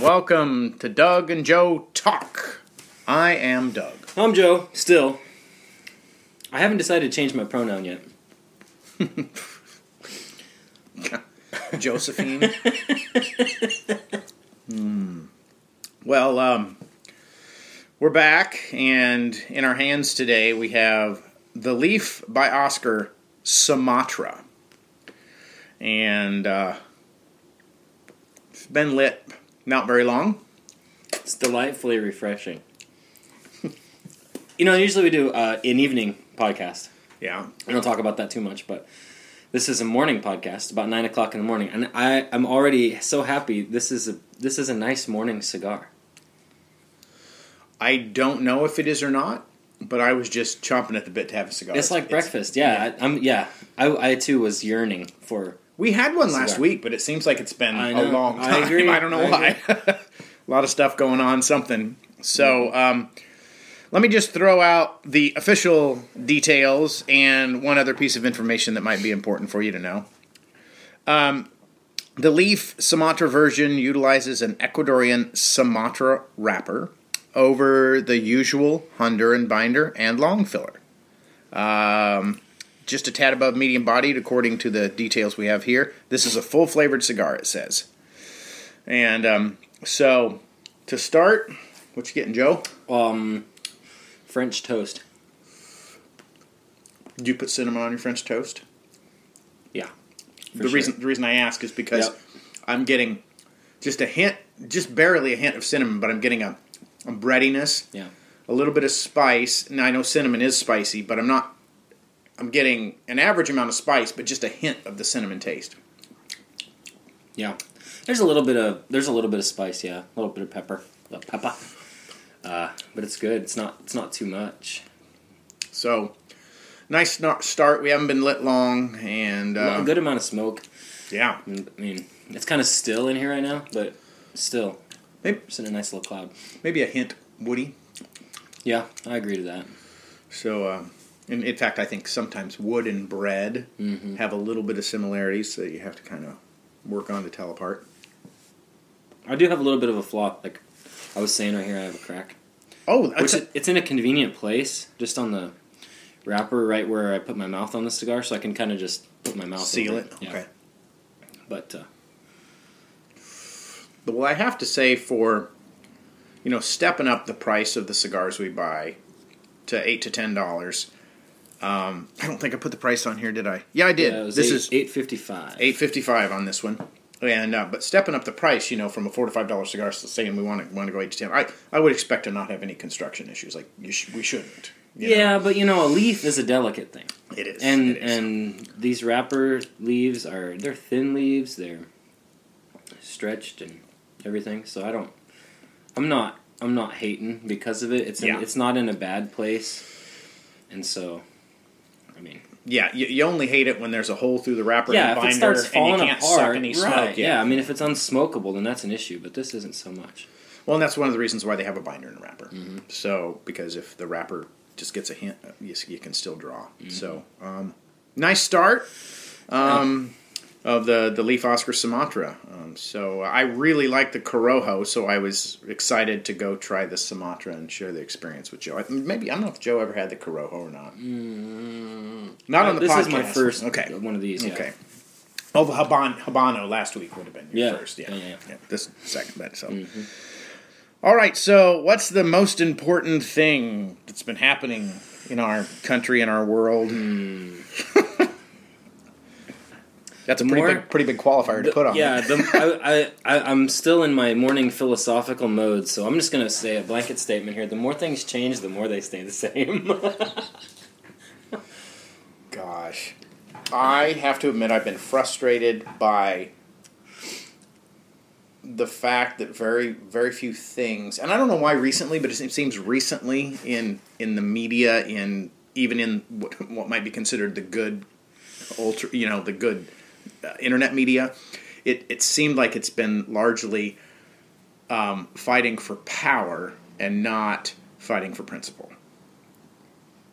welcome to Doug and Joe Talk. I am Doug. I'm Joe. Still, I haven't decided to change my pronoun yet. Josephine. Hmm. Well, um, we're back, and in our hands today we have The Leaf by Oscar Sumatra. And uh, it's been lit not very long. It's delightfully refreshing. you know, usually we do uh, an evening podcast. Yeah. We don't talk about that too much, but this is a morning podcast about nine o'clock in the morning, and I I'm already so happy. This is a this is a nice morning cigar. I don't know if it is or not, but I was just chomping at the bit to have a cigar. It's like breakfast. Yeah, I, I'm yeah. I I too was yearning for. We had one last Cigar. week, but it seems like it's been I a know. long I time. agree. I don't know I why. a lot of stuff going on, something. So, um, let me just throw out the official details and one other piece of information that might be important for you to know. Um, the Leaf Sumatra version utilizes an Ecuadorian Sumatra wrapper over the usual Honduran binder and long filler. Um, just a tad above medium bodied, according to the details we have here. This is a full flavored cigar, it says. And um, so, to start, what you getting, Joe? Um, French toast. Did you put cinnamon on your French toast? Yeah. the sure. reason the reason I ask is because Yep. I'm getting just a hint, just barely a hint of cinnamon, but I'm getting a, a breadiness, Yeah. a little bit of spice. Now I know cinnamon is spicy, but I'm not. I'm getting an average amount of spice, but just a hint of the cinnamon taste. Yeah. There's a little bit of there's a little bit of spice, yeah. A little bit of pepper. A little pepper. Uh, but it's good. It's not it's not too much. So, nice start. We haven't been lit long, and uh, a good amount of smoke. yeah, I mean, it's kind of still in here right now, but still, maybe, it's in a nice little cloud. maybe a hint woody. Yeah, I agree to that. So, uh, in, in fact, I think sometimes wood and bread Mm-hmm. have a little bit of similarities, so you have to kind of work on to tell apart. I do have a little bit of a flaw. Like I was saying right here, I have a crack. Oh, Which it's in a convenient place, just on the wrapper, right where I put my mouth on the cigar, so I can kind of just put my mouth seal over it. Yeah. Okay. But uh, But well, I have to say, for you know, stepping up the price of the cigars we buy to eight to ten dollars. Um, I don't think I put the price on here, did I? Yeah, I did. yeah, this eight, is eight fifty five. eight fifty five on this one. And uh, but stepping up the price, you know, from a four to five dollar cigar, so saying we want to want to go eight to ten, I I would expect to not have any construction issues. Like you sh- we shouldn't. you know? Yeah, but you know, a leaf is a delicate thing, it is. and it is. and these wrapper leaves are they're thin leaves, they're stretched and everything. So I don't, I'm not, I'm not hating because of it. It's in, Yeah. it's not in a bad place, and so, yeah, you, you only hate it when there's a hole through the wrapper yeah, and if binder, it starts and falling you can't apart, suck any smoke. right? Yeah. I mean, if it's unsmokable, then that's an issue. But this isn't so much. Well, and that's one of the reasons why they have a binder and a wrapper. Mm-hmm. So, because if the wrapper just gets a hint, uh, you, you can still draw. Mm-hmm. So, um, nice start um, of the the Leaf Oscar Sumatra. Um, so, I really like the Corojo, so I was excited to go try the Sumatra and share the experience with Joe. I- Maybe I don't know if Joe ever had the Corojo or not. Not on the Mm. this podcast. is my first. Okay. one of these. Yeah. Okay. Oh, the Haban, Habano last week would have been your Yeah. first. Yeah. Yeah, yeah. This second bet. So. Mm-hmm. All right. So, what's the most important thing that's been happening in our country and our world? Hmm. that's a pretty more- big, pretty big qualifier to put on. Yeah, the, I, I, I, I'm still in my morning philosophical mode, so I'm just going to say a blanket statement here. The more things change, the more they stay the same. Gosh, I have to admit I've been frustrated by the fact that very very few things, and I don't know why recently, but it seems recently in in the media, in even in what, what might be considered the good ultra, you know, the good uh, internet media, it it seemed like it's been largely um, fighting for power and not fighting for principle,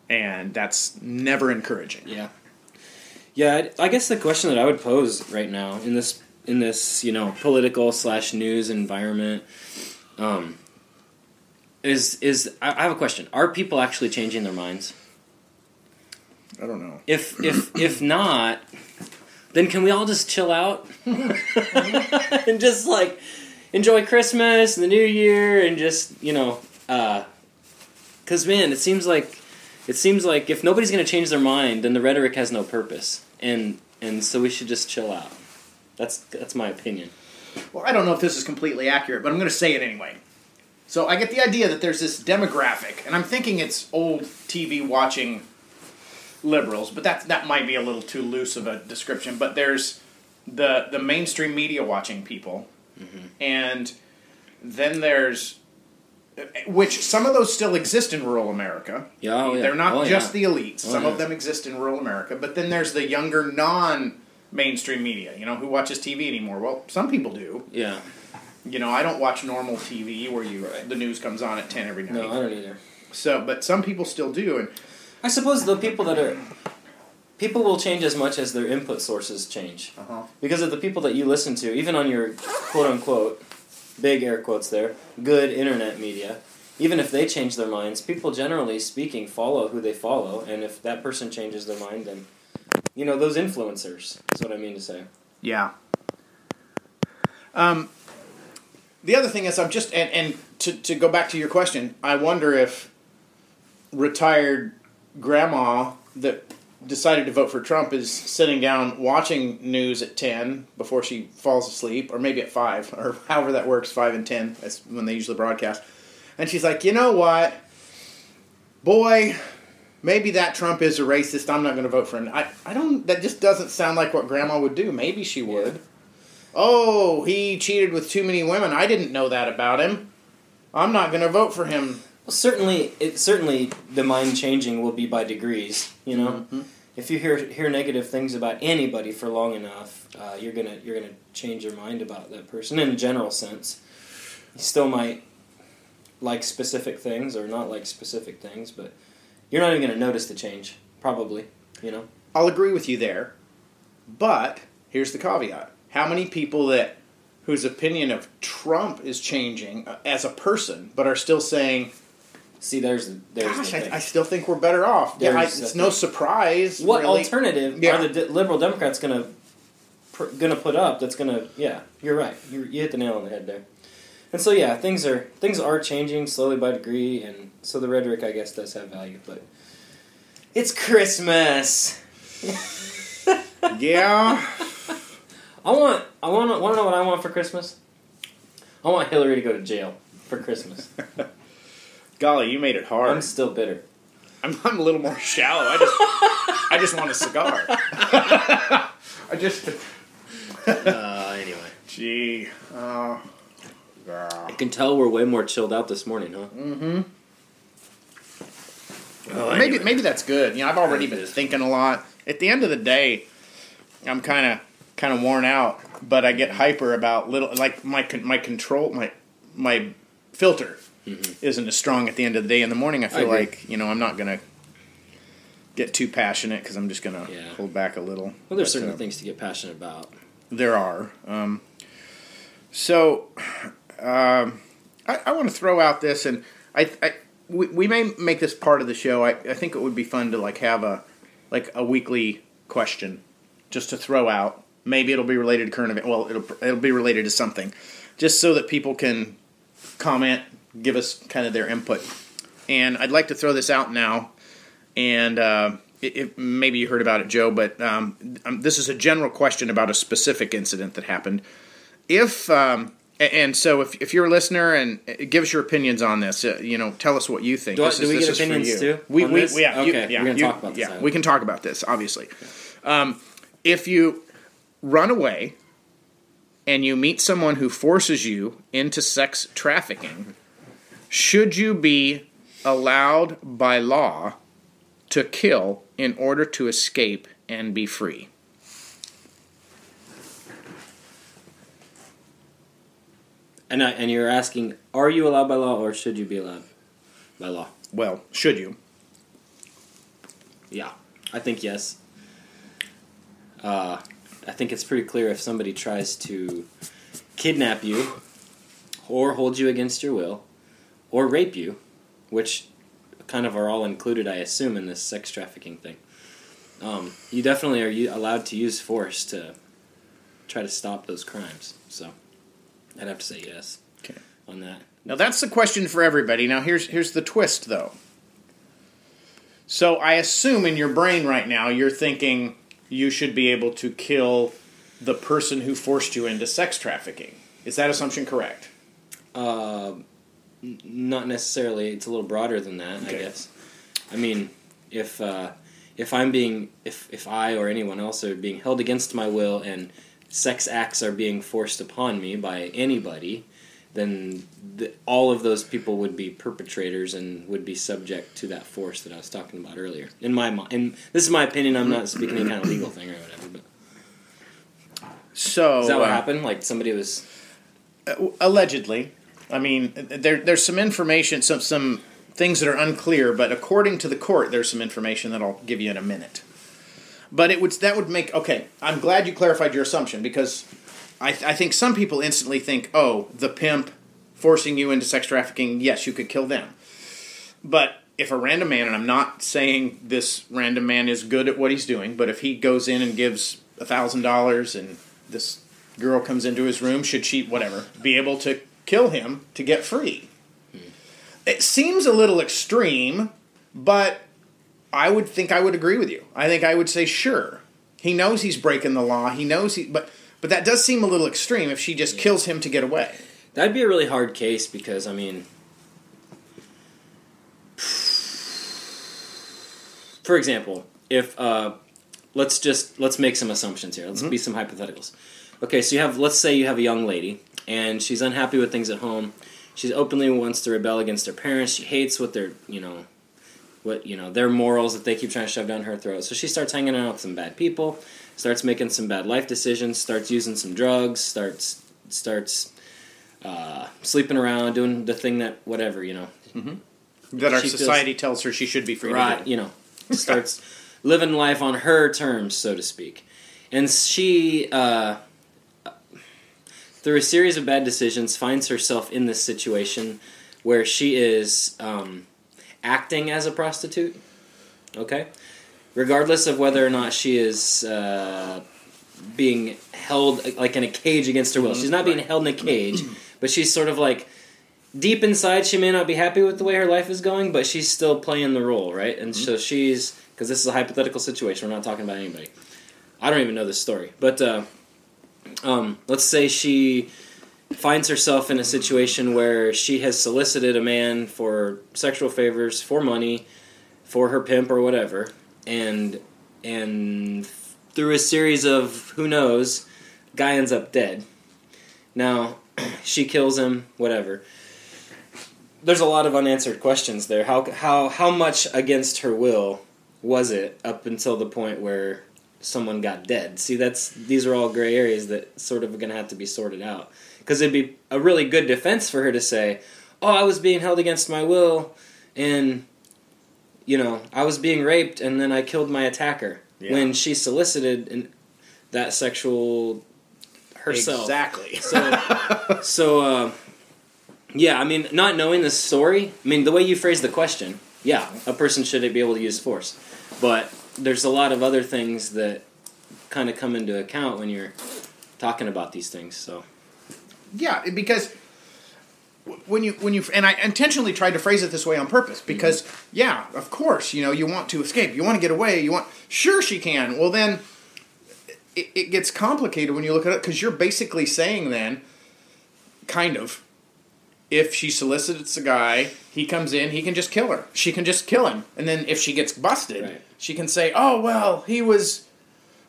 and that's never encouraging. yeah. Yeah, I guess the question that I would pose right now in this in this you know political slash news environment. Um, is is I have a question? Are people actually changing their minds? I don't know. If if if not, then can we all just chill out and just like enjoy Christmas and the New Year and just you know, uh because man, it seems like it seems like if nobody's going to change their mind, then the rhetoric has no purpose, and and so we should just chill out. That's that's my opinion. Well, I don't know if this is completely accurate, but I'm going to say it anyway. So I get the idea that there's this demographic, and I'm thinking it's old TV watching liberals, but that that might be a little too loose of a description. But there's the the mainstream media watching people, mm-hmm. and then there's which some of those still exist in rural America. Yeah, oh, yeah. They're not Oh, yeah. just the elites. Oh, Some yeah. of them exist in rural America, but then there's the younger non mainstream media, you know, who watches TV anymore. Well, some people do. Yeah, You know, I don't watch normal TV where you Right. the news comes on at 10 every night. no, I don't either. So, but some people still do and I suppose the people that are people will change as much as their input sources change. uh-huh. Because of the people that you listen to, even on your quote unquote, big air quotes there, good internet media, even if they change their minds, people generally speaking follow who they follow, and if that person changes their mind, then, you know, those influencers is what I mean to say. Yeah. Um, the other thing is, I'm just and, and to to go back to your question, I wonder if retired grandma that decided to vote for Trump is sitting down watching news at ten before she falls asleep, or maybe at five, or however that works, five and ten. That's when they usually broadcast. And she's like, you know what, boy. Maybe that Trump is a racist. I'm not going to vote for him. I, I don't. That just doesn't sound like what Grandma would do. Maybe she would. Oh, he cheated with too many women. I didn't know that about him. I'm not going to vote for him. Well, certainly, it certainly the mind changing will be by degrees. You know, if you hear hear negative things about anybody for long enough, uh, you're gonna you're gonna change your mind about that person in a general sense. You still might like specific things or not like specific things, but you're not even gonna notice the change. Probably, you know. I'll agree with you there. But here's the caveat: How many people that whose opinion of Trump is changing uh, as a person, but are still saying, See, there's there's "Gosh, the I. I still think we're better off." Yeah, I, it's no surprise. what really. alternative Yeah. are the de- liberal Democrats gonna pr- gonna put up? That's gonna yeah, you're right. You, you hit the nail on the head there. And so yeah, things are things are changing slowly by degree, and so the rhetoric I guess does have value, but it's Christmas. Yeah. I want I want want to know what I want for Christmas. I want Hillary to go to jail for Christmas. Golly, you made it hard. I'm still bitter. I'm, I'm a little more shallow. I just I just want a cigar. I just Uh, anyway, gee. Girl. I can tell we're way more chilled out this morning, huh? Mm-hmm. Oh, maybe anyway. maybe that's good. You know, I've already been thinking a lot. At the end of the day, I'm kind of kind of worn out, but I get hyper about little like my con- my control my my filter isn't as strong at the end of the day. In the morning, I feel agree. like you know I'm not gonna get too passionate because I'm just gonna Yeah. hold back a little. Well, there's But, certain uh, things to get passionate about. There are. Um, so, um, I, I want to throw out this, and I, I we, we may make this part of the show. I, I think it would be fun to like have a like a weekly question just to throw out. Maybe it'll be related to current event. Well, it'll it'll be related to something, just so that people can comment, give us kind of their input. And I'd like to throw this out now, and uh, it, it, maybe you heard about it, Joe, but um, um, this is a general question about a specific incident that happened. If um, and so, if, if you're a listener and uh, give us your opinions on this, uh, you know, tell us what you think. Do I- do is- we get opinions too We, we, yeah, you- Okay, yeah, we're you- talk about this, Yeah, we can talk about this. Obviously, um, if you run away and you meet someone who forces you into sex trafficking, should you be allowed by law to kill in order to escape and be free? And I, and you're asking, are you allowed by law or should you be allowed by law? Well, should you? Yeah, I think yes. Uh, I think it's pretty clear if somebody tries to kidnap you, or hold you against your will, or rape you, which kind of are all included, I assume, in this sex trafficking thing. Um, you definitely are allowed to use force to try to stop those crimes. So, I'd have to say yes Okay. on that. Now that's the question for everybody. Now here's here's the twist though. So I assume in your brain right now you're thinking you should be able to kill the person who forced you into sex trafficking. Is that assumption correct? Uh, not necessarily. It's a little broader than that, I guess. I mean, if uh, if I'm being if if I or anyone else are being held against my will and sex acts are being forced upon me by anybody, then th- all of those people would be perpetrators and would be subject to that force that I was talking about earlier. In my mind, and this is my opinion. I'm not speaking any kind of legal thing or whatever. But So is that what uh, happened? Like somebody was Uh, allegedly. I mean, there, there's some information, some some things that are unclear, but according to the court, there's some information that I'll give you in a minute. But it would that would make okay. I'm glad you clarified your assumption because I, I think some people instantly think, oh, the pimp forcing you into sex trafficking. Yes, you could kill them. But if a random man, and I'm not saying this random man is good at what he's doing, but if he goes in and gives thousand dollars and this girl comes into his room, should she, whatever, be able to kill him to get free? It seems a little extreme, but I would think I would agree with you. I think I would say sure. He knows he's breaking the law. He knows he, but but that does seem a little extreme if she just kills him to get away. That'd be a really hard case because I mean, for example, if uh, let's just let's make some assumptions here. Let's be some hypotheticals. Okay, so you have let's say you have a young lady and she's unhappy with things at home. She openly wants to rebel against her parents. She hates what they're you know what you know their morals that they keep trying to shove down her throat. So she starts hanging out with some bad people, starts making some bad life decisions, starts using some drugs, starts starts uh, sleeping around, doing the thing that whatever you know, That our She feels- society tells her she should be free to right? do. You know, starts living life on her terms, so to speak, and she. Uh, through a series of bad decisions, finds herself in this situation where she is um, acting as a prostitute. Okay, regardless of whether or not she is uh, being held like in a cage against her will. She's not being held in a cage, but she's sort of like deep inside. She may not be happy with the way her life is going, but she's still playing the role, right? And so she's because this is a hypothetical situation. We're not talking about anybody. I don't even know this story, but uh, um, let's say she finds herself in a situation where she has solicited a man for sexual favors for money for her pimp or whatever and and through a series of who knows guy ends up dead. Now she kills him whatever. There's a lot of unanswered questions there. How how how much against her will was it up until the point where someone got dead see that's these are all gray areas that sort of are going to have to be sorted out because it'd be a really good defense for her to say oh i was being held against my will and you know i was being raped and then i killed my attacker Yeah. when she solicited an, that sexual herself Exactly. so, so uh, yeah, I mean, not knowing the story, I mean, the way you phrase the question, yeah, a person should be able to use force. But there's a lot of other things that kind of come into account when you're talking about these things. So, Yeah, because when you when you and I intentionally tried to phrase it this way on purpose mm-hmm. because yeah, of course, you know, you want to escape, you want to get away, you want sure she can. Well, then it, it gets complicated when you look at it because you're basically saying then, kind of, if she solicits a guy, he comes in, he can just kill her. She can just kill him, and then if she gets busted, Right. she can say, "Oh well, he was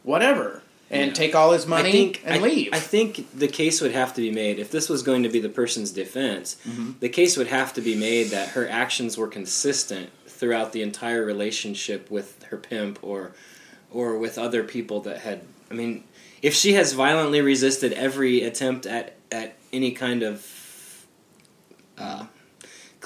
whatever," and Yeah. take all his money I think and I, leave. I think the case would have to be made if this was going to be the person's defense. Mm-hmm. The case would have to be made that her actions were consistent throughout the entire relationship with her pimp or or with other people that had. I mean, if she has violently resisted every attempt at at any kind of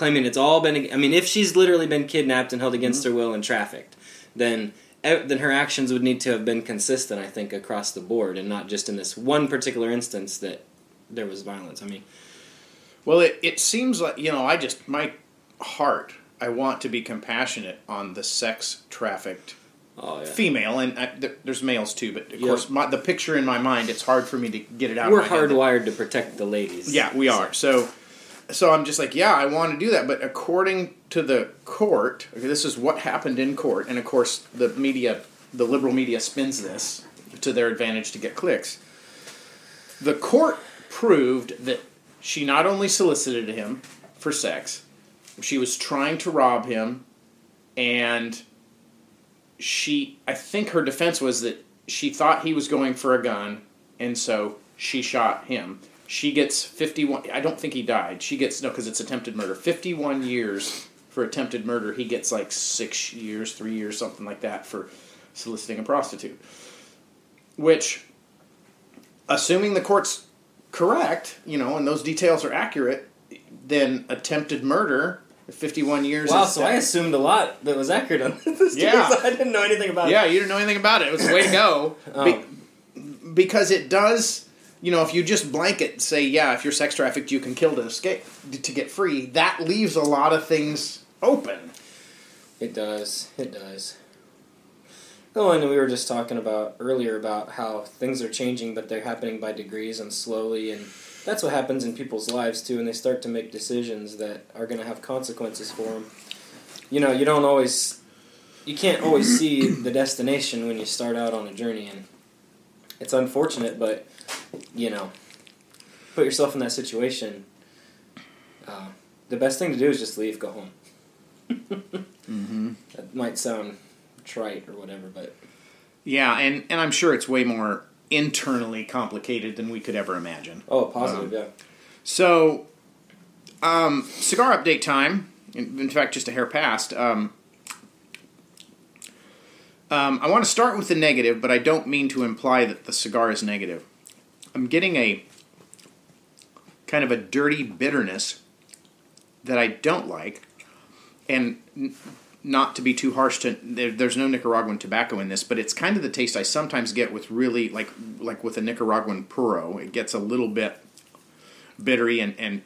claiming it's all been. I mean, if she's literally been kidnapped and held against Mm-hmm. her will and trafficked, then then her actions would need to have been consistent. I think across the board, and not just in this one particular instance that there was violence. I mean, Well, it, it seems like, you know, I just, my heart, I want to be compassionate on the sex trafficked oh yeah, female, and I, there, there's males too, but of Yep. course, my, the picture in my mind, it's hard for me to get it out. we're of my head. hardwired to protect the ladies. Yeah, we are. So, so I'm just like, yeah, I want to do that, but according to the court, okay, this is what happened in court, and of course, the media, the liberal media, spins this to their advantage to get clicks. The court proved that she not only solicited him for sex, she was trying to rob him, and she, I think her defense was that she thought he was going for a gun, and so she shot him. She gets 51. I don't think he died. She gets, no, because it's attempted murder. 51 years for attempted murder. He gets like six years, three years, something like that for soliciting a prostitute. Which, assuming the court's correct, you know, and those details are accurate, then attempted murder, 51 years Wow, so I assumed a lot that was accurate on this. Yeah. I didn't know anything about yeah, it. Yeah, you didn't know anything about it. It was the way to go. Oh. Be- because it does, you know, if you just blanket say, yeah, if you're sex trafficked, you can kill to escape, to get free, that leaves a lot of things open. It does. It does. Oh, and we were just talking about earlier about how things are changing, but they're happening by degrees and slowly, and that's what happens in people's lives too. And they start to make decisions that are going to have consequences for them. You know, you don't always, you can't always see the destination when you start out on a journey, and it's unfortunate, but you know, put yourself in that situation. Uh, the best thing to do is just leave, go home. Mm-hmm. That might sound trite or whatever, but Yeah, and, and I'm sure it's way more internally complicated than we could ever imagine. oh, positive, Um, yeah. So, um, cigar update time. In, in fact, just a hair past. Um, um, I want to start with the negative, but I don't mean to imply that the cigar is negative. I'm getting a kind of a dirty bitterness that I don't like, and n- not to be too harsh to there, there's no Nicaraguan tobacco in this, but it's kind of the taste I sometimes get with really like like with a Nicaraguan puro. It gets a little bit bittery and and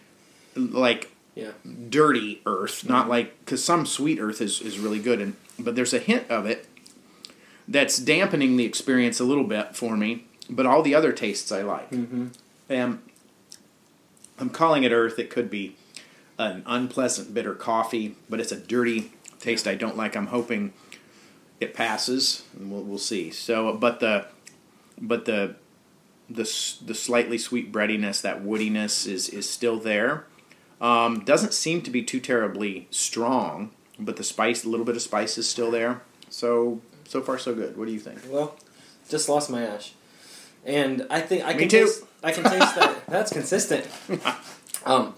like Yeah. dirty earth, not like because some sweet earth is is really good, and but there's a hint of it that's dampening the experience a little bit for me. But all the other tastes I like. Mm-hmm. Um, I'm calling it earth. It could be an unpleasant bitter coffee, but it's a dirty taste I don't like. I'm hoping it passes, and we'll, we'll see. So, but the but the the the slightly sweet breadiness, that woodiness is is still there. Um, doesn't seem to be too terribly strong, but the spice, a little bit of spice, is still there. So so far so good. What do you think? Well, just lost my ash, and I think I Me can too. taste. I can taste that. That's consistent. Um,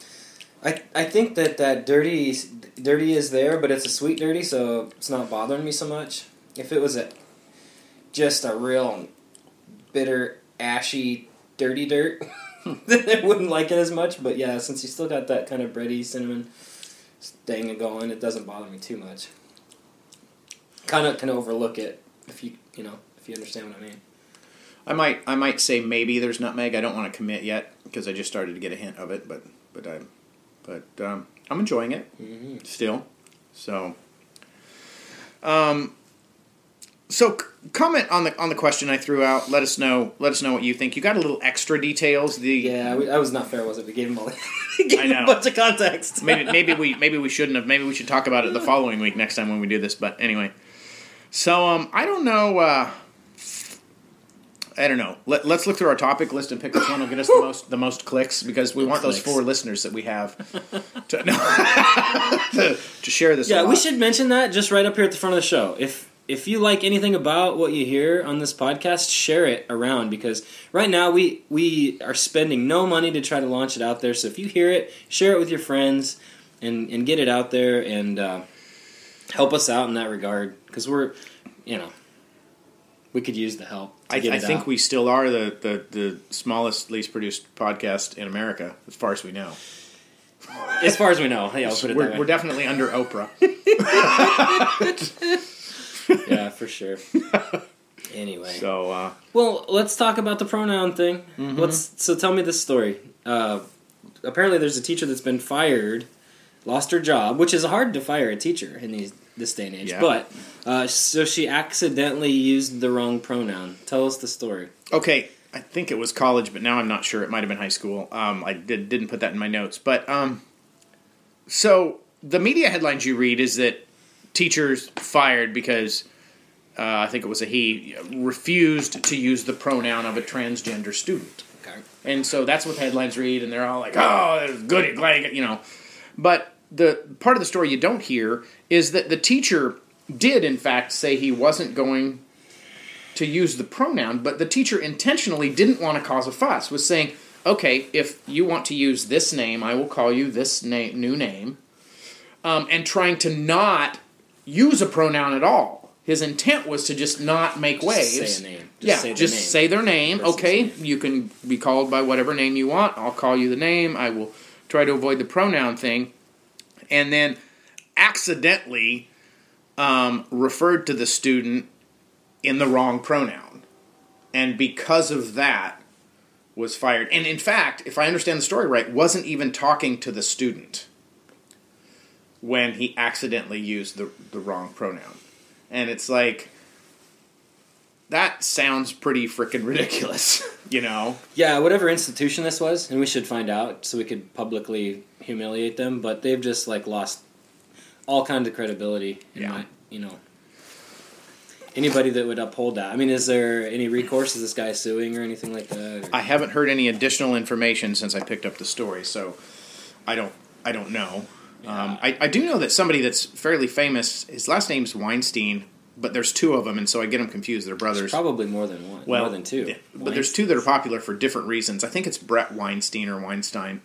I I think that that dirty dirty is there, but it's a sweet dirty, so it's not bothering me so much. If it was a just a real bitter, ashy, dirty dirt, then I wouldn't like it as much. But yeah, since you still got that kind of bready cinnamon thing going, it doesn't bother me too much. Kind of can overlook it if you you know if you understand what I mean. I might I might say maybe there's nutmeg. I don't want to commit yet because I just started to get a hint of it, but but I but um, I'm enjoying it Mm-hmm. still. So um so c- comment on the on the question I threw out. Let us know let us know what you think. You got a little extra details. The Yeah, we, that was not fair, was it? We gave him all. gave I him know. a bunch of context. maybe maybe we maybe we shouldn't have. Maybe we should talk about it the following week next time when we do this. But anyway, so um, I don't know. Uh, I don't know. Let, let's look through our topic list and pick which one will get us the most the most clicks because we want those four listeners that we have to, no, to, to share this. Yeah, we should mention that just right up here at the front of the show. If if you like anything about what you hear on this podcast, share it around because right now we we are spending no money to try to launch it out there. So if you hear it, share it with your friends and and get it out there and uh, help us out in that regard because we're you know we could use the help. I, I think out. we still are the, the, the smallest, least produced podcast in America, as far as we know. as far as we know, yeah, I'll put it we're, that way. we're definitely under Oprah. yeah, for sure. Anyway, So uh, well, let's talk about the pronoun thing. Mm-hmm. Let's so tell me this story. Uh, apparently, there's a teacher that's been fired, lost her job, which is hard to fire a teacher in these this day and age. Yeah. But uh, so she accidentally used the wrong pronoun. Tell us the story. Okay, I think it was college, but now I'm not sure. It might have been high school. Um, I did, didn't put that in my notes. But um, so the media headlines you read is that teachers fired because uh, I think it was a he refused to use the pronoun of a transgender student. Okay. And so that's what the headlines read, and they're all like, "Oh, good, glad you know." But the part of the story you don't hear is that the teacher did, in fact, say he wasn't going to use the pronoun, but the teacher intentionally didn't want to cause a fuss. Was saying, "Okay, if you want to use this name, I will call you this name, new name," um, and trying to not use a pronoun at all. His intent was to just not make waves. Say a name. Just yeah, say just name. say their name. Person's okay, name. you can be called by whatever name you want. I'll call you the name. I will try to avoid the pronoun thing. And then accidentally um, referred to the student in the wrong pronoun. And because of that, was fired. And in fact, if I understand the story right, wasn't even talking to the student when he accidentally used the, the wrong pronoun. And it's like, that sounds pretty freaking ridiculous, you know? Yeah, whatever institution this was, and we should find out so we could publicly humiliate them. But they've just like lost all kinds of credibility. In Yeah. my, you know, anybody that would uphold that. I mean, is there any recourse? Is this guy suing or anything like that? or- I haven't heard any additional information since I picked up the story, so I don't I don't know. Um, I, I do know that somebody that's fairly famous. His last name's Weinstein, but there's two of them, and so I get them confused. They're brothers. Probably more than one. well, more than two. yeah, but there's two that are popular for different reasons. I think it's Bret Weinstein or Weinstein.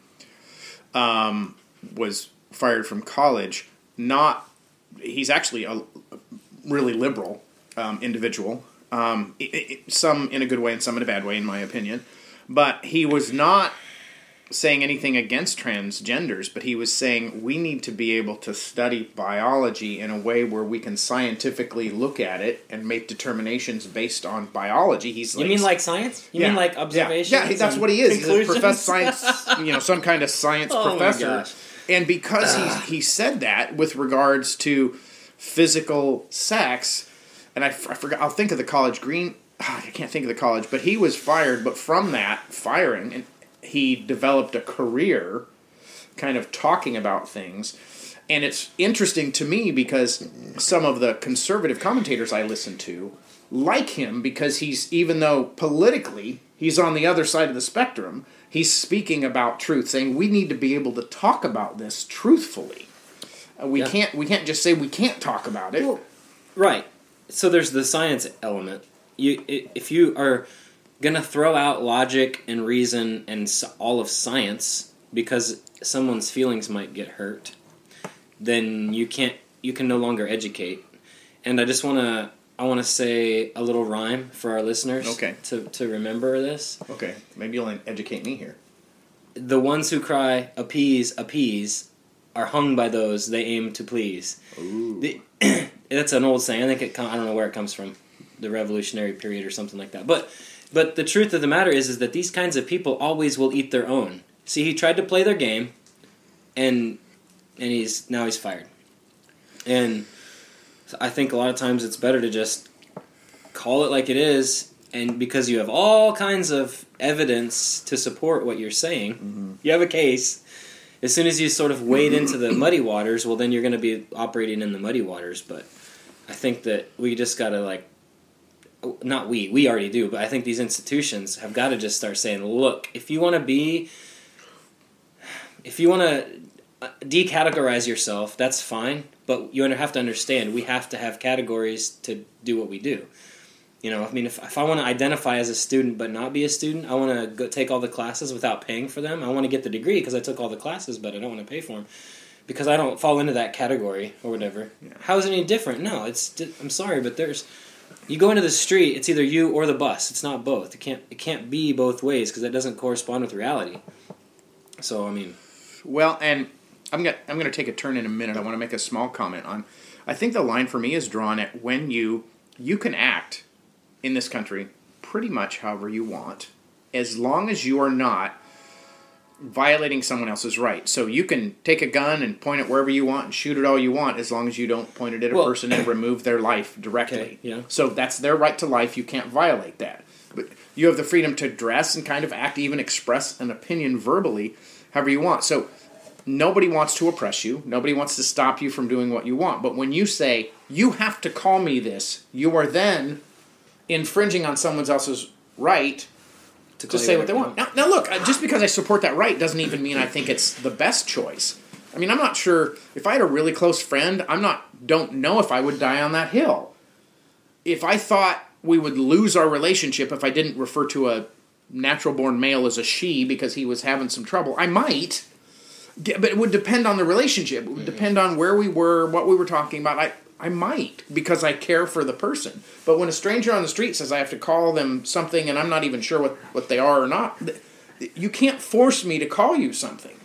Um, was fired from college. Not he's actually a really liberal um, individual. Um, i i some in a good way and some in a bad way, in my opinion. But he was not saying anything against transgenders, but he was saying we need to be able to study biology in a way where we can scientifically look at it and make determinations based on biology. He's like, You mean like science? You mean like observation? yeah, yeah that's what he is. He's a professor science, you know, some kind of science Oh professor. And because he he said that with regards to physical sex, and I forgot, I'll think of the college green. ah, I can't think of the college, but he was fired. But from that firing, and he developed a career, kind of talking about things. And it's interesting to me because some of the conservative commentators I listen to like him because he's even though politically he's on the other side of the spectrum, he's speaking about truth, saying we need to be able to talk about this truthfully. Uh, we Yeah. can't we can't just say we can't talk about it. Well, Right. So there's the science element. You, if you are gonna throw out logic and reason and all of science because someone's feelings might get hurt, then you can't. You can no longer educate. And I just wanna. I want to say a little rhyme for our listeners. Okay. To to remember this. Okay, maybe you'll educate me here. The ones who cry appease appease are hung by those they aim to please. Ooh. The, that's an old saying. I think it. I don't know where it comes from, the Revolutionary period or something like that. But, but the truth of the matter is, is that these kinds of people always will eat their own. See, he tried to play their game, and and he's now he's fired. And I think a lot of times it's better to just call it like it is, and because you have all kinds of evidence to support what you're saying, mm-hmm. you have a case as soon as you sort of wade into the muddy waters, well, then you're going to be operating in the muddy waters. But I think that we just got to like, not we, we already do, but I think these institutions have got to just start saying, look, if you want to be, if you want to uh, decategorize yourself, that's fine. But you have to understand, we have to have categories to do what we do. You know, I mean, if, if I want to identify as a student but not be a student, I want to go take all the classes without paying for them. I want to get the degree because I took all the classes, but I don't want to pay for them because I don't fall into that category or whatever. How is it any different? No, it's. I'm sorry, but there's. You go into the street, it's either you or the bus. It's not both. It can't. It can't be both ways because that doesn't correspond with reality. So I mean, Well, and I'm gonna I'm gonna take a turn in a minute. I want to make a small comment on. I think the line for me is drawn at when you you can act in this country pretty much however you want, as long as you are not violating someone else's right. So you can take a gun and point it wherever you want and shoot it all you want, as long as you don't point it at a Well- person and remove their life directly. Okay, yeah. So that's their right to life. You can't violate that. But you have the freedom to dress and kind of act, even express an opinion verbally, however you want. So nobody wants to oppress you. Nobody wants to stop you from doing what you want. But when you say, you have to call me this, you are then infringing on someone else's right to say what they want. Now, now look, just because I support that right doesn't even mean I think it's the best choice. I mean, I'm not sure if I had a really close friend, I'm not don't know if I would die on that hill. If I thought we would lose our relationship if I didn't refer to a natural born male as a she because he was having some trouble, I might. But it would depend on the relationship. It would depend on where we were, what we were talking about. I, I might because I care for the person. But when a stranger on the street says I have to call them something and I'm not even sure what, what they are or not, you can't force me to call you something.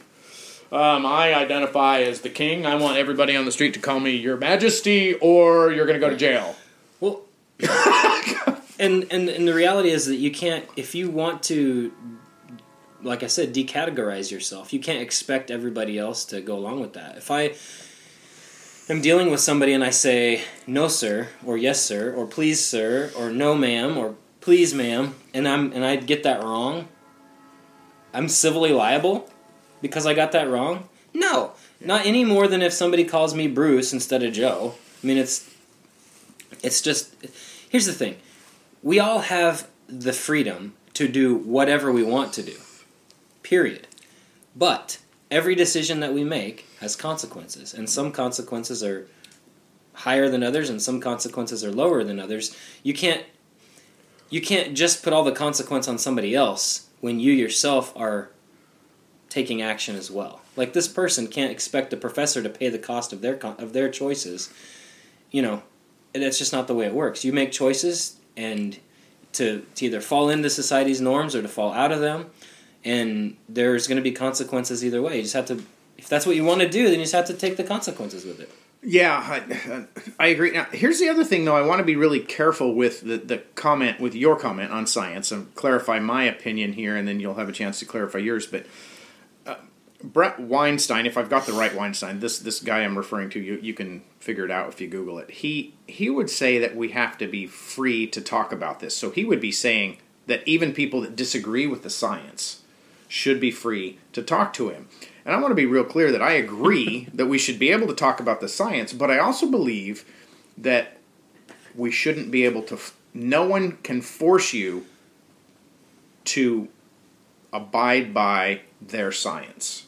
Um, I identify as the king. I want everybody on the street to call me Your Majesty, or you're going to go to jail. Well, and, and and the reality is that you can't if you want to, like I said, decategorize yourself. You can't expect everybody else to go along with that. If I am dealing with somebody and I say no, sir, or yes, sir, or please, sir, or no, ma'am, or please, ma'am, and I'm and I get that wrong, I'm civilly liable because I got that wrong. No, not any more than if somebody calls me Bruce instead of Joe. I mean, it's it's just here's the thing we all have the freedom to do whatever we want to do period but every decision that we make has consequences and some consequences are higher than others and some consequences are lower than others you can't you can't just put all the consequence on somebody else when you yourself are taking action as well like this person can't expect the professor to pay the cost of their of their choices you know that's just not the way it works. You make choices and to, to either fall into society's norms or to fall out of them, and there's going to be consequences either way. You just have to, if that's what you want to do, then you just have to take the consequences with it. Yeah, I, I agree. Now, here's the other thing, though. I want to be really careful with the, the comment, with your comment on science, and clarify my opinion here, and then you'll have a chance to clarify yours. But uh, Bret Weinstein, if I've got the right Weinstein, this this guy I'm referring to, you you can figure it out if you Google it. He he would say that we have to be free to talk about this. So he would be saying that even people that disagree with the science should be free to talk to him. And I want to be real clear that I agree that we should be able to talk about the science, but I also believe that we shouldn't be able to. f- No one can force you to abide by their science.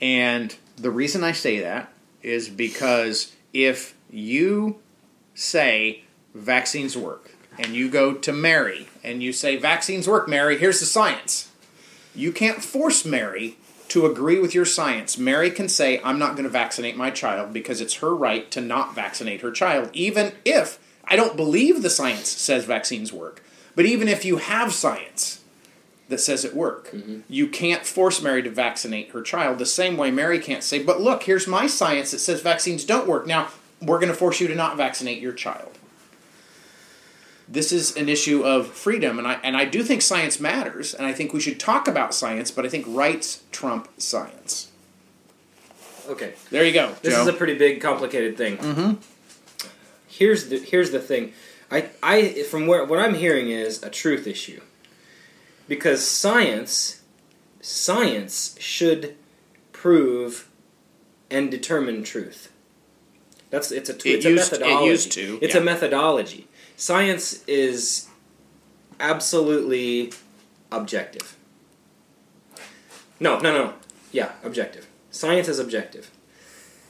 And the reason I say that is because if you say vaccines work and you go to Mary and you say vaccines work, Mary, here's the science. You can't force Mary to agree with your science. Mary can say, I'm not going to vaccinate my child because it's her right to not vaccinate her child, even if I don't believe the science says vaccines work. But even if you have science that says it work, mm-hmm. you can't force Mary to vaccinate her child the same way Mary can't say, but look, here's my science that says vaccines don't work. Now, we're going to force you to not vaccinate your child this is an issue of freedom and I and I do think science matters and I think we should talk about science but I think rights trump science. Okay. There you go, This Joe. is a pretty big, complicated thing. Mm-hmm. Here's the here's the thing. I I from where what I'm hearing is a truth issue. Because science science should prove and determine truth. That's it's a It it's a used- it used to, It's a methodology. Science is absolutely objective. No, no, no. Yeah, objective. Science is objective.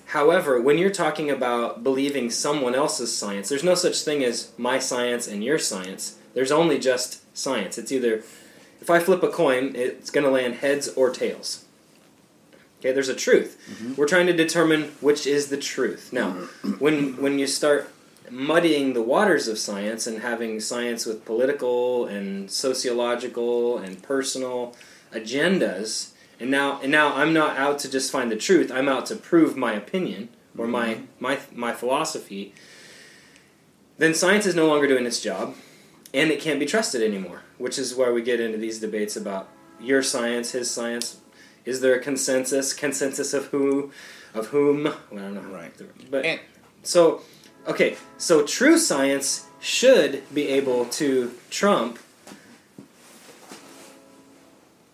However, when you're talking about believing someone else's science, there's no such thing as my science and your science. There's only just science. It's either, if I flip a coin, it's going to land heads or tails. Okay, there's a truth. Mm-hmm. We're trying to determine which is the truth. Now, mm-hmm. when when you start muddying the waters of science and having science with political and sociological and personal agendas, and now and now I'm not out to just find the truth. I'm out to prove my opinion or my mm-hmm. my my philosophy. Then science is no longer doing its job, and it can't be trusted anymore. Which is where we get into these debates about your science, his science. Is there a consensus? Consensus of who, of whom? Well, I don't know. Right. But And- so, okay, so true science should be able to trump,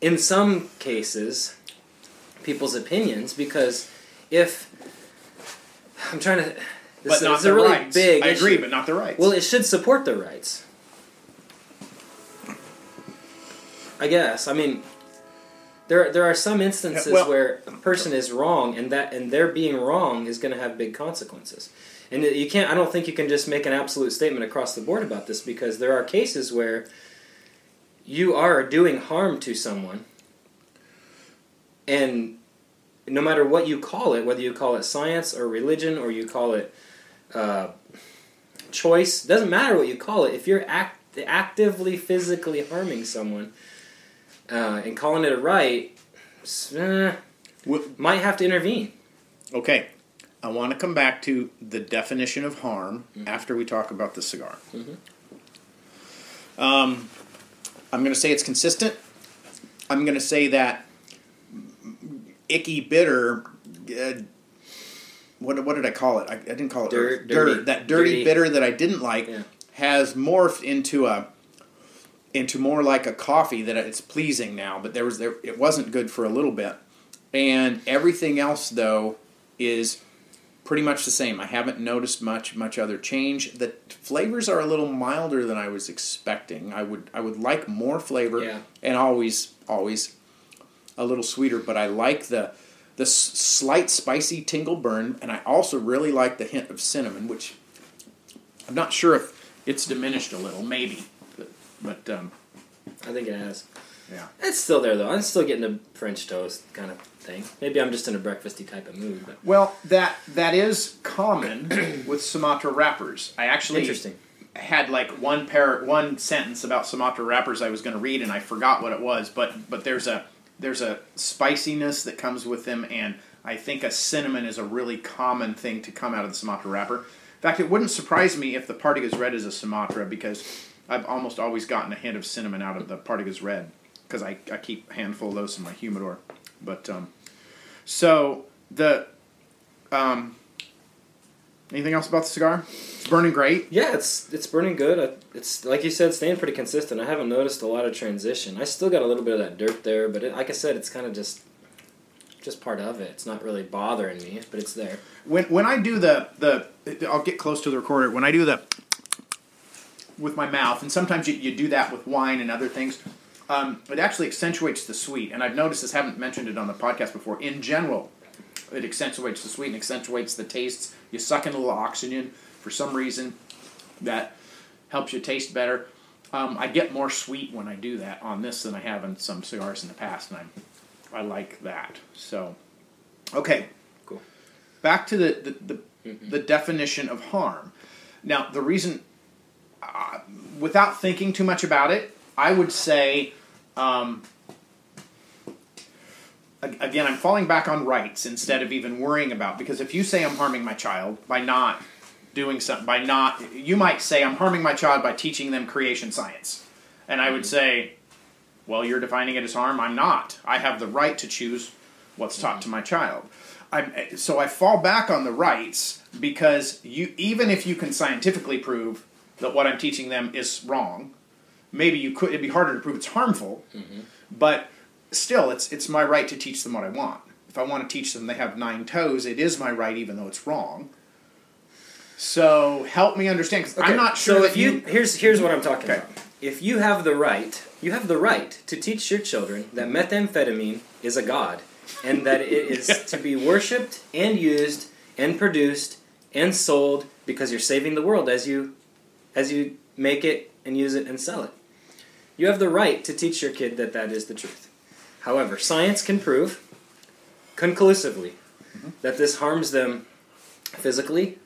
in some cases, people's opinions because if I'm trying to, this but is, not the a really rights. big. I agree, issue. but not the rights. Well, it should support their rights. I guess. I mean, there there are some instances Well- where a person is wrong, and that and their being wrong is going to have big consequences. And you can't. I don't think you can just make an absolute statement across the board about this because there are cases where you are doing harm to someone, and no matter what you call it, whether you call it science or religion or you call it uh, choice, doesn't matter what you call it. If you're act- actively physically harming someone uh, and calling it a right, eh, might have to intervene. okay, I want to come back to the definition of harm Mm-hmm. after we talk about the cigar. Um, I'm going to say it's consistent. I'm going to say that icky bitter. Uh, what, what did I call it? I, I didn't call it Dirt, earth. dirty, dirt. That dirty, dirty. bitter that I didn't like Yeah. has morphed into a into more like a coffee that it's pleasing now. But there was there it wasn't good for a little bit, and everything else though is pretty much the same. I haven't noticed much much other change. The flavors are a little milder than I was expecting. I would I would like more flavor Yeah. and always always a little sweeter, but I like the the s- slight spicy tingle burn, and I also really like the hint of cinnamon, which I'm not sure if it's diminished a little, maybe, but, but um, I think it has. yeah. It's still there though. I'm still getting the French toast kind of thing. Maybe I'm just in a breakfasty type of mood. But Well, that that is common with Sumatra wrappers. I actually interesting. had like one pair one sentence about Sumatra wrappers I was going to read and I forgot what it was, but but there's a there's a spiciness that comes with them and I think a cinnamon is a really common thing to come out of the Sumatra wrapper. In fact, it wouldn't surprise me if the Partagas Red is a Sumatra because I've almost always gotten a hint of cinnamon out of the Partagas Red because I, I keep a handful of those in my humidor. But um, so the um, anything else about the cigar? It's burning great. Yeah, it's it's burning good. It's like you said, staying pretty consistent. I haven't noticed a lot of transition. I still got a little bit of that dirt there, but it, like I said, it's kind of just just part of it. It's not really bothering me, but it's there. when when I do the the I'll get close to the recorder. When I do the with my mouth, and sometimes you, you do that with wine and other things, um, it actually accentuates the sweet. And I've noticed this. Haven't mentioned it on the podcast before. In general, it accentuates the sweet and accentuates the tastes. You suck in a little oxygen for some reason that helps you taste better. Um, I get more sweet when I do that on this than I have in some cigars in the past, and I I like that. So, okay, Cool. Back to the the, the, the definition of harm. Now, the reason, uh, without thinking too much about it, I would say, um, again, I'm falling back on rights instead of even worrying about because if you say I'm harming my child by not doing something, by not, you might say I'm harming my child by teaching them creation science, and I would say, well, you're defining it as harm. I'm not. I have the right to choose what's taught to my child. I'm, so I fall back on the rights because you, even if you can scientifically prove that what I'm teaching them is wrong, maybe you could. It'd be harder to prove it's harmful, mm-hmm. but still, it's it's my right to teach them what I want. If I want to teach them they have nine toes, it is my right, even though it's wrong. So help me understand, because Okay, I'm not sure So if you here's here's what I'm talking Okay. about. If you have the right, you have the right to teach your children that methamphetamine is a god, and that it is to be worshipped and used and produced and sold because you're saving the world as you as you make it and use it and sell it. You have the right to teach your kid that that is the truth. However, science can prove conclusively mm-hmm. that this harms them physically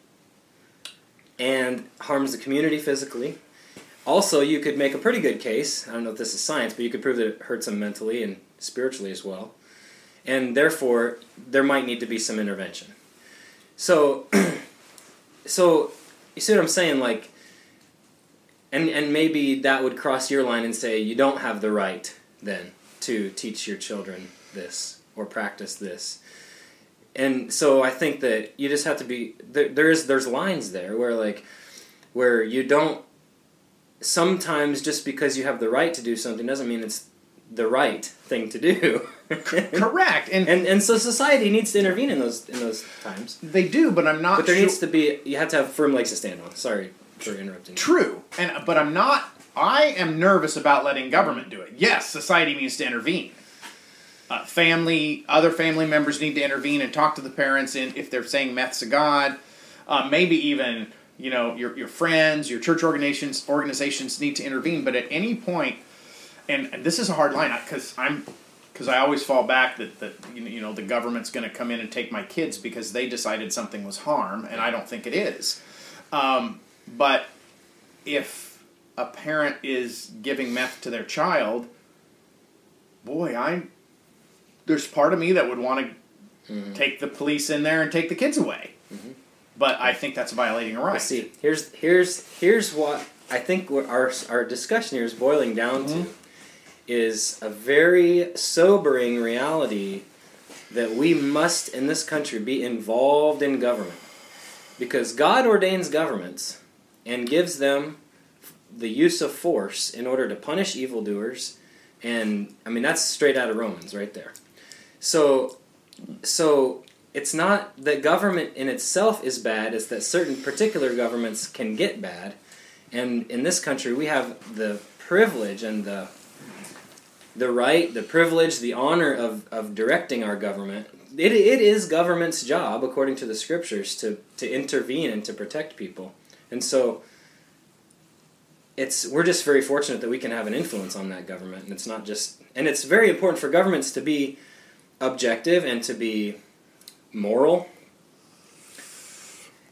and harms the community physically. Also, you could make a pretty good case. I don't know if this is science, but you could prove that it hurts them mentally and spiritually as well. and therefore there might need to be some intervention. So, so you see what I'm saying? Like, and and maybe that would cross your line and say you don't have the right then to teach your children this or practice this. And so I think that you just have to be there. There is there's lines there where like where you don't. Sometimes just because you have the right to do something doesn't mean it's the right thing to do. Correct, and, and and so society needs to intervene in those in those times. they do, but I'm not. But there sure- needs to be you have to have firm legs to stand on. Sorry for interrupting. True, and but I'm not. I am nervous about letting government do it. Yes, society needs to intervene. Uh, family, other family members need to intervene and talk to the parents, and if they're saying meth's a god, uh, maybe even you know your your friends, your church organizations organizations need to intervene. But at any point, and, and this is a hard line because I'm because I always fall back that that you know the government's going to come in and take my kids because they decided something was harm, and I don't think it is. Um, but if a parent is giving meth to their child, boy, I there's part of me that would want to mm-hmm. take the police in there and take the kids away. Mm-hmm. But I think that's violating a right. Well, see, here's here's here's what I think what our our discussion here is boiling down to mm-hmm. is a very sobering reality that we must in this country be involved in government. Because God ordains governments and gives them the use of force in order to punish evildoers and I mean that's straight out of Romans right there. So so it's not that government in itself is bad, it's that certain particular governments can get bad. And in this country we have the privilege and the the right, the privilege, the honor of, of directing our government. It, it is government's job, according to the scriptures, to, to intervene and to protect people. And so it's we're just very fortunate that we can have an influence on that government and it's not just and it's very important for governments to be objective and to be moral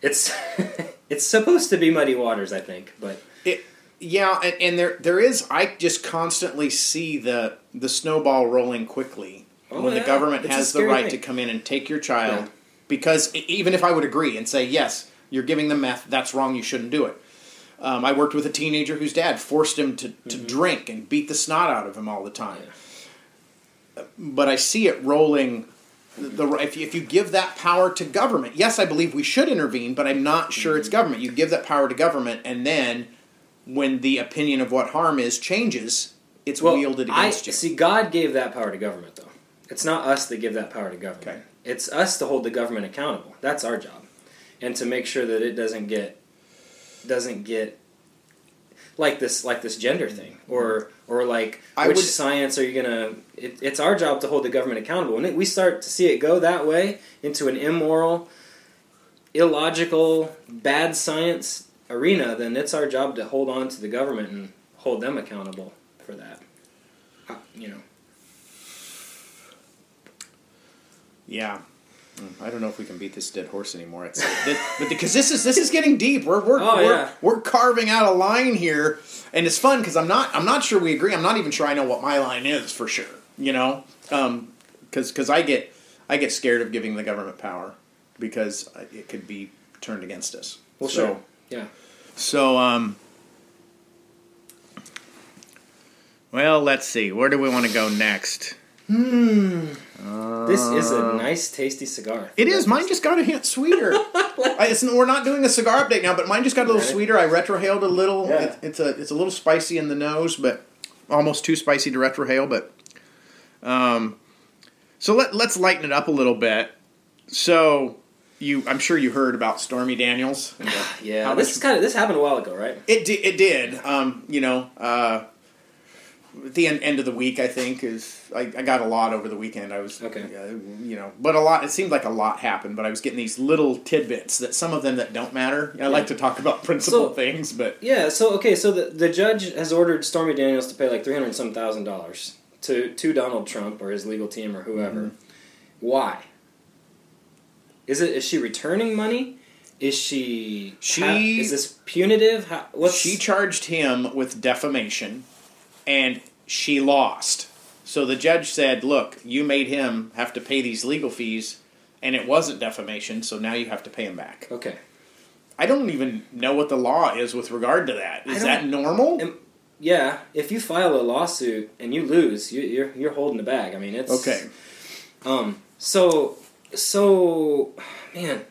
it's it's supposed to be muddy waters i think but It, yeah, and, and there there is. I just constantly see the the snowball rolling quickly Oh, when yeah. the government It's has the right thing. to come in and take your child. Yeah. Because even if I would agree and say yes, you're giving them meth, that's wrong. You shouldn't do it. Um, I worked with a teenager whose dad forced him to, to Mm-hmm. drink and beat the snot out of him all the time. But I see it rolling. The, the if you, if you give that power to government, yes, I believe we should intervene, but I'm not sure Mm-hmm. it's government. You give that power to government, and then when the opinion of what harm is changes, it's well wielded I, against you. see god gave that power to government though it's not us that give that power to government Okay. it's us to hold the government accountable that's our job and to make sure that it doesn't get doesn't get like this like this gender thing or or like. I which would- science are you gonna it, it's our job to hold the government accountable and it, we start to see it go that way into an immoral illogical bad science arena then it's our job to hold on to the government and hold them accountable for that Uh, you know Yeah. Mm, I don't know if we can beat this dead horse anymore. It's, but because this is this is getting deep. We're we're Oh, we're, yeah. we're carving out a line here, and it's fun because I'm not I'm not sure we agree. I'm not even sure I know what my line is for sure. You know, because because I get I get scared of giving the government power because it could be turned against us. well so, sure yeah So um. Well, let's see. Where do we want to go next? This is a nice tasty cigar Uh, It is. Mine just got a hint sweeter. I, it's, we're not doing a cigar update now, but mine just got a little Really? sweeter. I retrohaled a little. Yeah. It, it's a it's a little spicy in the nose, but almost too spicy to retrohale. But um, so let let's lighten it up a little bit. So you, I'm sure you heard about Stormy Daniels. yeah this is kind of this happened a while ago right it di- it did. Um, you know, uh, at the end, end of the week, I think is I, I got a lot over the weekend. I was Okay. uh, you know, but a lot. It seemed like a lot happened, but I was getting these little tidbits that some of them that don't matter. I like to talk about principle So- things, but Yeah, so okay, so the, the judge has ordered Stormy Daniels to pay like three hundred some thousand dollars to to Donald Trump or his legal team or whoever. Mm-hmm. Why? Is it is she returning money? Is she She- is this punitive? How, what's she charged him with defamation, and she lost. So the judge said, "Look, you made him have to pay these legal fees, and it wasn't defamation, so now you have to pay him back." Okay. I don't even know what the law is with regard to that. Is that normal? Am- Yeah, if you file a lawsuit and you lose, you, you're you're holding the bag. I mean, it's Okay. Um. So so, man,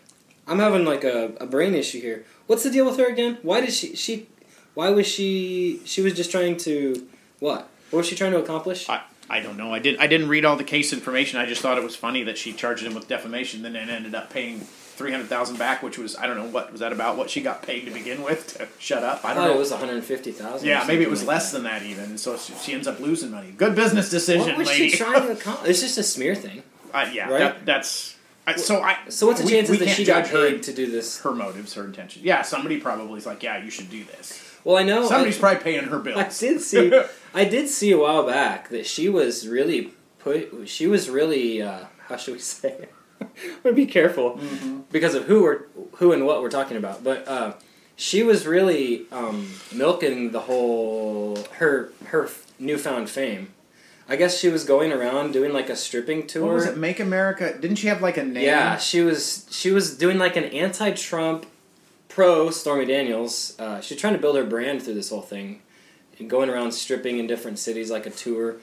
I'm having like a, a brain issue here. What's the deal with her again? Why did she she? Why was she? She was just trying to what? What was she trying to accomplish? I, I don't know. I did. I didn't read all the case information. I just thought it was funny that she charged him with defamation, then it ended up paying three hundred thousand back, which was I don't know what was that about. What she got paid to begin with to shut up. I I don't thought know. it was 150,000. yeah, maybe it was less than that even. So she, ends up losing money. Good business decision, What was lady. she trying to accomplish? It's just a smear thing. uh, yeah, Right? that, that's I, so. I So what's the we- chances we that she got paid to do this? her motives, her intentions. Yeah, somebody probably is like, yeah, you should do this. Well, I know Somebody's I, probably paying her I bills. did see. I did see a while back that she was really put. She was really. Uh, how should we say? it? I'm be careful Mm-hmm. because of who we're who and what we're talking about. But uh, she was really um, milking the whole her her newfound fame. I guess she was going around doing like a stripping tour. What was it? Make America? Didn't she have like a name? Yeah, she was she was doing like an anti-Trump, pro Stormy Daniels. Uh, she's trying to build her brand through this whole thing, and going around stripping in different cities like a tour.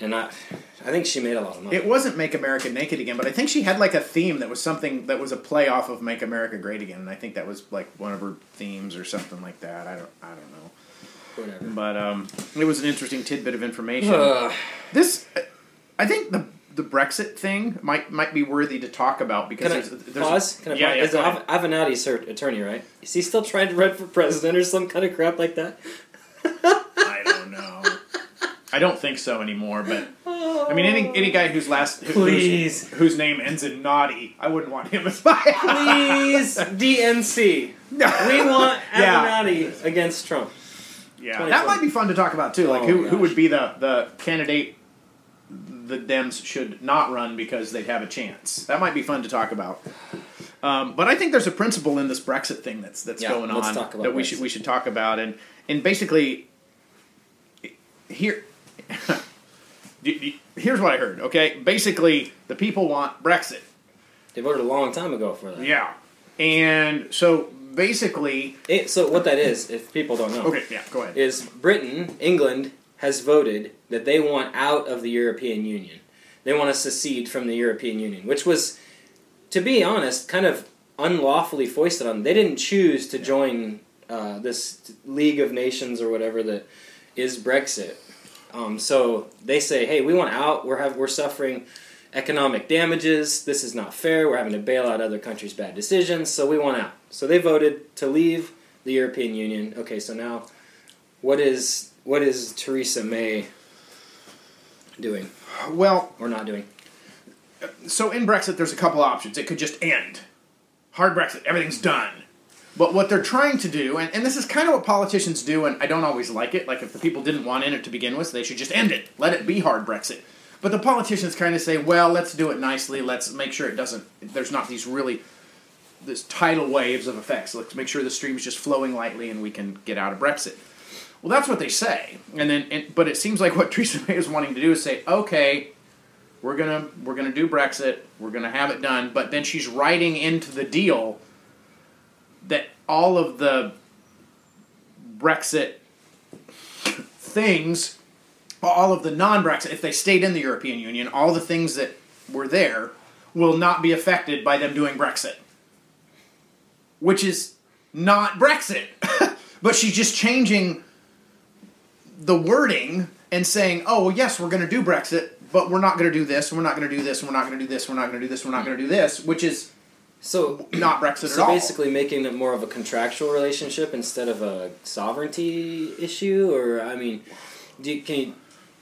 And I, I think she made a lot of money. It wasn't Make America Naked Again, but I think she had like a theme that was something that was a play off of Make America Great Again, and I think that was like one of her themes or something like that. I don't, I don't know, Whatever. but um, it was an interesting tidbit of information. This, I think the the Brexit thing might might be worthy to talk about because Can I there's, there's pause? Can I yeah, pause? yeah, Is Avenatti's her attorney, right? Is he still trying to run for president or some kind of crap like that? I don't know. I don't think so anymore, but I mean, any any guy whose last who- Please. whose, whose name ends in naughty, I wouldn't want him as my. Please, DNC. We want Yeah. Avenatti against Trump. Yeah, that might be fun to talk about too. Like Oh, who who gosh. would be the the candidate the Dems should not run because they'd have a chance. That might be fun to talk about. Um, but I think there's a principle in this Brexit thing that's that's Yeah, going let's on talk about that we Brexit. should we should talk about and and basically here. do- do- Here's what I heard. Okay, basically, the people want Brexit. They voted a long time ago for that. Yeah, and so basically, It, so what that is, if people don't know, okay, yeah, go ahead. is Britain, England has voted that they want out of the European Union. They want to secede from the European Union, which was, to be honest, kind of unlawfully foisted on them. They didn't choose to join uh, this League of Nations or whatever that is Brexit. Um, so they say, "Hey, we want out. We're have, we're suffering economic damages. This is not fair. We're having to bail out other countries' bad decisions. So we want out." So they voted to leave the European Union. Okay, so now what is what is Theresa May doing Well, or not doing? so in Brexit, there's a couple options. It could just end. Hard Brexit, everything's done. But what they're trying to do, and, and this is kind of what politicians do, and I don't always like it. Like if the people didn't want in it to begin with, they should just end it. Let it be hard Brexit. But the politicians kind of say, well, let's do it nicely. Let's make sure it doesn't. There's not these really this tidal waves of effects. Let's make sure the stream is just flowing lightly, and we can get out of Brexit. Well, that's what they say, and then, and, but it seems like what Theresa May is wanting to do is say, okay, we're gonna we're gonna do Brexit, we're gonna have it done, but then she's writing into the deal that all of the Brexit things, all of the non-Brexit, if they stayed in the European Union, all the things that were there will not be affected by them doing Brexit, which is not Brexit. but she's just changing the wording and saying, "Oh, well, yes, we're going to do Brexit, but we're not going to do this, we're not going to do this, we're not going to do this, we're not going to do this, we're not going to do this," which is So not Brexit so at all. basically making it more of a contractual relationship instead of a sovereignty issue or I mean do you, can you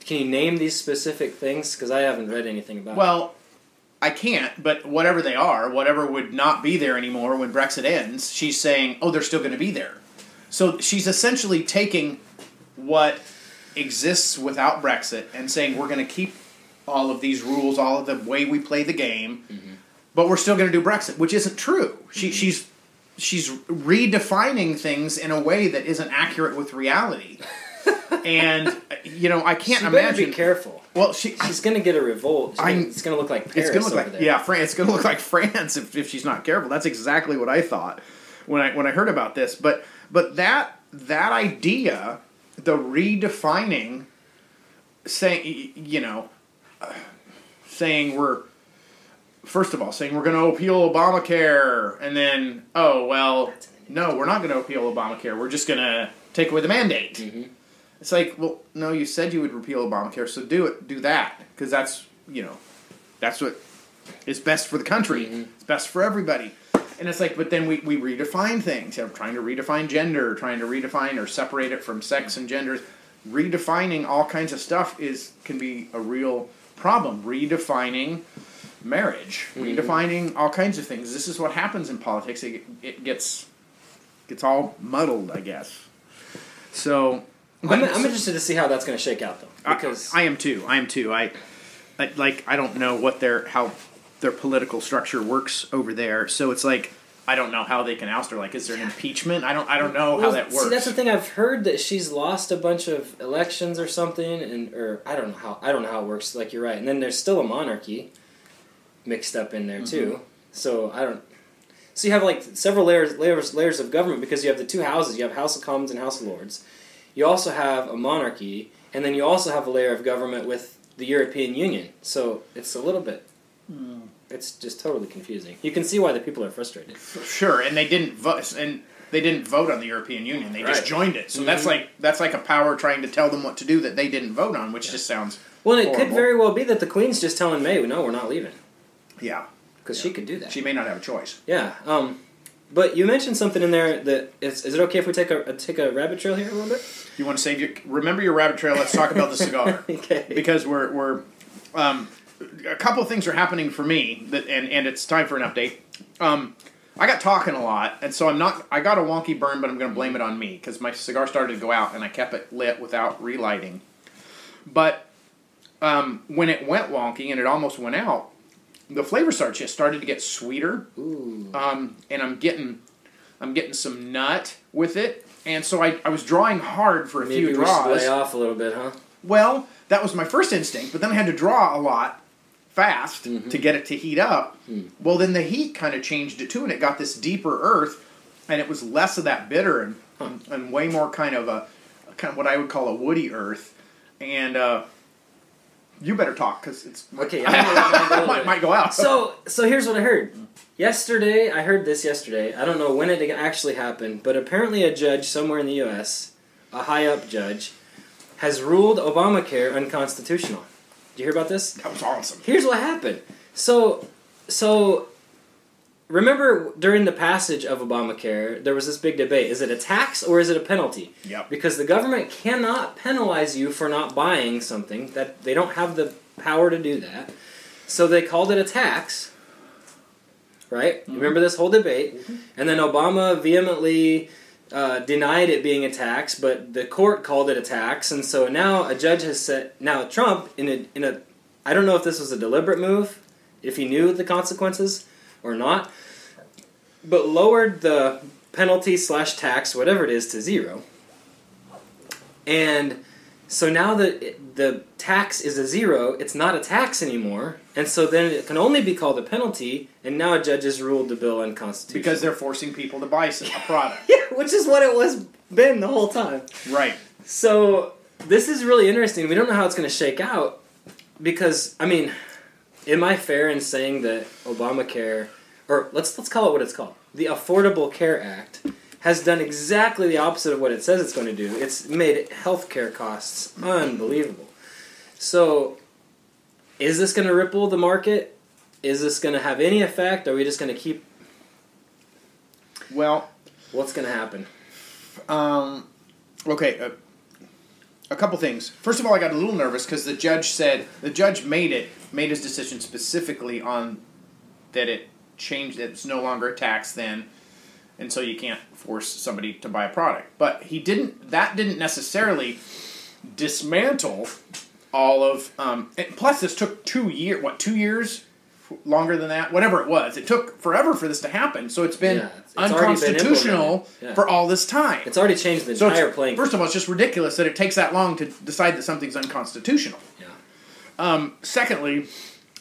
can you name these specific things because I haven't read anything about it. Well, I can't, but whatever they are, whatever would not be there anymore when Brexit ends, she's saying, "Oh, they're still going to be there." So she's essentially taking what exists without Brexit and saying we're going to keep all of these rules, all of the way we play the game, mm-hmm. But we're still going to do Brexit, which isn't true. She, she's she's redefining things in a way that isn't accurate with reality. and you know I can't She imagine. be careful. well, she She's gonna get a revolt. She's gonna- it's gonna look like Paris it's gonna look like there. yeah, France. It's gonna look like France if, if she's not careful. That's exactly what I thought when I when I heard about this. But but that that idea, the redefining, saying you know, uh, saying we're first of all saying we're going to appeal Obamacare, and then oh well, no, we're not going to appeal Obamacare. We're just going to take away the mandate. Mm-hmm. It's like, well, no, you said you would repeal Obamacare, so do it, do that, because that's you know, that's what is best for the country. Mm-hmm. It's best for everybody. And it's like, but then we, we redefine things. You know, trying to redefine gender, trying to redefine or separate it from sex and genders. Redefining all kinds of stuff is can be a real problem. Redefining marriage, mm-hmm. redefining all kinds of things. This is what happens in politics. It, it gets gets all muddled, I guess. So, I'm, I'm interested to see how that's gonna shake out though, because I, I am too. I am too. I, I like I don't know what their how their political structure works over there. So it's like I don't know how they can oust her. Like, is there an impeachment? I don't. I don't know how that works. See, that's the thing. I've heard that she's lost a bunch of elections or something, and or I don't know how. I don't know how it works. Like you're right, and then there's still a monarchy mixed up in there too. Mm-hmm. So I don't. So you have like several layers, layers, layers of government because you have the two houses. You have House of Commons and House of Lords. You also have a monarchy, and then you also have a layer of government with the European Union. So it's a little bit. Hmm. It's just totally confusing. You can see why the people are frustrated. Sure, and they didn't vote, and they didn't vote on the European Union. They just joined it. So that's like that's like a power trying to tell them what to do that they didn't vote on, which just sounds Well, it could very well be that the Queen's just telling May, "No, we're not leaving," yeah. because she could do that. She may not have a choice. yeah. Um, but you mentioned something in there that is, is it okay if we take a take a rabbit trail here a little bit? You want to save your remember your rabbit trail. Let's talk about the cigar. okay. because we're we're um, a couple of things are happening for me that and and it's time for an update. Um, I got talking a lot, and so I'm not. I got a wonky burn, but I'm going to blame it on me because my cigar started to go out, and I kept it lit without relighting. But um, when it went wonky and it almost went out, the flavor starts just started to get sweeter, Ooh. um, and I'm getting I'm getting some nut with it, and so I, I was drawing hard for a Maybe few we should draws. lay off a little bit, huh? Well, that was my first instinct, but then I had to draw a lot fast to get it to heat up. Well, then the heat kind of changed it too, and it got this deeper earth, and it was less of that bitter and and, and way more kind of a kind of what I would call a woody earth. And uh, you better talk because it's Okay, I'm gonna let mine go a little might, might go out. So, so here's what I heard. Yesterday, I heard this yesterday. I don't know when it actually happened, but apparently a judge somewhere in the U.S., a high up judge, has ruled Obamacare unconstitutional. Did you hear about this? that was awesome. Here's what happened. So, so remember during the passage of Obamacare, there was this big debate: is it a tax or is it a penalty? Yep. Because the government cannot penalize you for not buying something that they don't have the power to do that. So they called it a tax. Right? You Remember this whole debate, and then Obama vehemently uh, denied it being a tax, but the court called it a tax, and so now a judge has said. Now Trump, in a in a, I don't know if this was a deliberate move, if he knew the consequences or not, but lowered the penalty slash tax, whatever it is, to zero. And so now that the tax is a zero, it's not a tax anymore, and so then it can only be called a penalty. And now a judge has ruled the bill unconstitutional Because they're forcing people to buy a product. yeah, which is what it was been the whole time. right. So this is really interesting. We don't know how it's going to shake out because I mean, am I fair in saying that Obamacare, or let's let's call it what it's called, the Affordable Care Act, has done exactly the opposite of what it says it's going to do. It's made healthcare costs unbelievable. So, is this going to ripple the market? Is this going to have any effect? Are we just going to keep? Well, What's going to happen? Um, okay, uh, a couple things. First of all, I got a little nervous because the judge said the judge made it made his decision specifically on that it changed. It's no longer a tax then, and so you can't force somebody to buy a product. But he didn't. That didn't necessarily dismantle all of. Um, plus, this took two year. What two years longer than that, whatever it was. It took forever for this to happen, so it's been Yeah, it's- it's already been unconstitutional. Yeah. for all this time. It's already changed the so entire playing. first of all, it's just ridiculous that it takes that long to decide that something's unconstitutional. yeah. Um, secondly,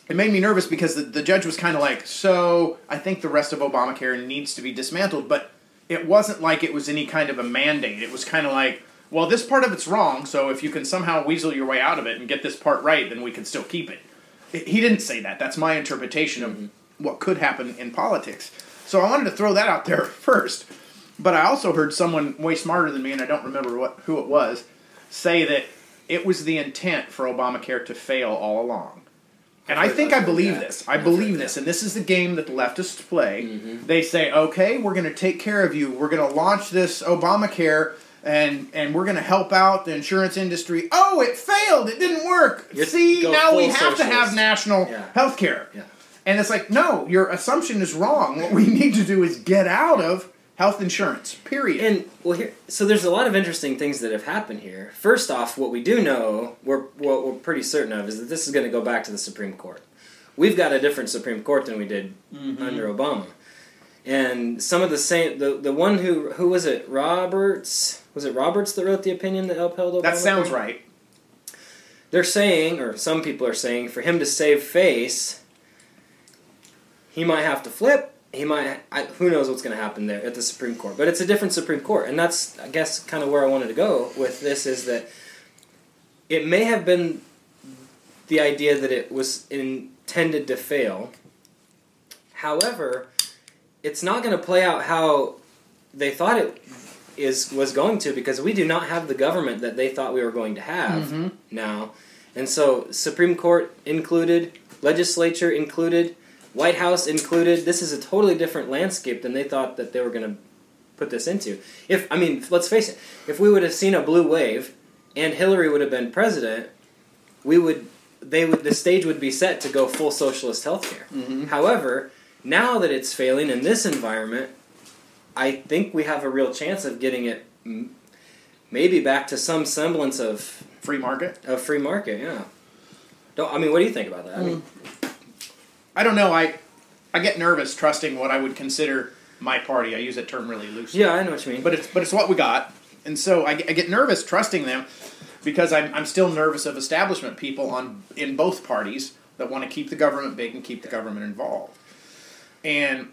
it made me nervous because the, the judge was kind of like, so I think the rest of Obamacare needs to be dismantled, but it wasn't like it was any kind of a mandate. It was kind of like, well, this part of it's wrong, so if you can somehow weasel your way out of it and get this part right, then we can still keep it. He didn't say that. That's my interpretation of what could happen in politics. So I wanted to throw that out there first. But I also heard someone way smarter than me, and I don't remember what who it was, say that it was the intent for Obamacare to fail all along. And I think I believe that. this. I believe this, that. and this is the game that the leftists play. Mm-hmm. They say, "Okay, we're going to take care of you. We're going to launch this Obamacare, and and we're going to help out the insurance industry." Oh, it failed. It didn't work. You're- See, now we full have to have national Yeah. health care. Yeah. And it's like, no, your assumption is wrong. What we need to do is get out of health insurance. Period. And well, here, so there's a lot of interesting things that have happened here. First off, what we do know, we're what we're pretty certain of, is that this is going to go back to the Supreme Court. We've got a different Supreme Court than we did Mm-hmm. under Obama, and some of the same, the the one who who was it, Roberts? Was it Roberts that wrote the opinion that upheld Obama? that sounds right. They're saying, or some people are saying, for him to save face, he might have to flip. He might. I, who knows what's going to happen there at the Supreme Court? But it's a different Supreme Court, and that's, I guess, kind of where I wanted to go with this. Is that it may have been the idea that it was intended to fail. However, it's not going to play out how they thought it is was going to because we do not have the government that they thought we were going to have Mhm. now. And so Supreme Court included, legislature included, White House included. This is a totally different landscape than they thought that they were going to put this into. If I mean, let's face it, if we would have seen a blue wave and Hillary would have been president, we would they would the stage would be set to go full socialist healthcare. Mhm. However, now that it's failing in this environment, I think we have a real chance of getting it m- maybe back to some semblance of Free market. of free market. Yeah. Don't I mean? What do you think about that? I mean, hmm. I don't know. I I get nervous trusting what I would consider my party. I use that term really loosely. yeah, I know what you mean. But it's but it's what we got, and so I, get- I get nervous trusting them because I'm I'm still nervous of establishment people on in both parties that want to keep the government big and keep the government involved, and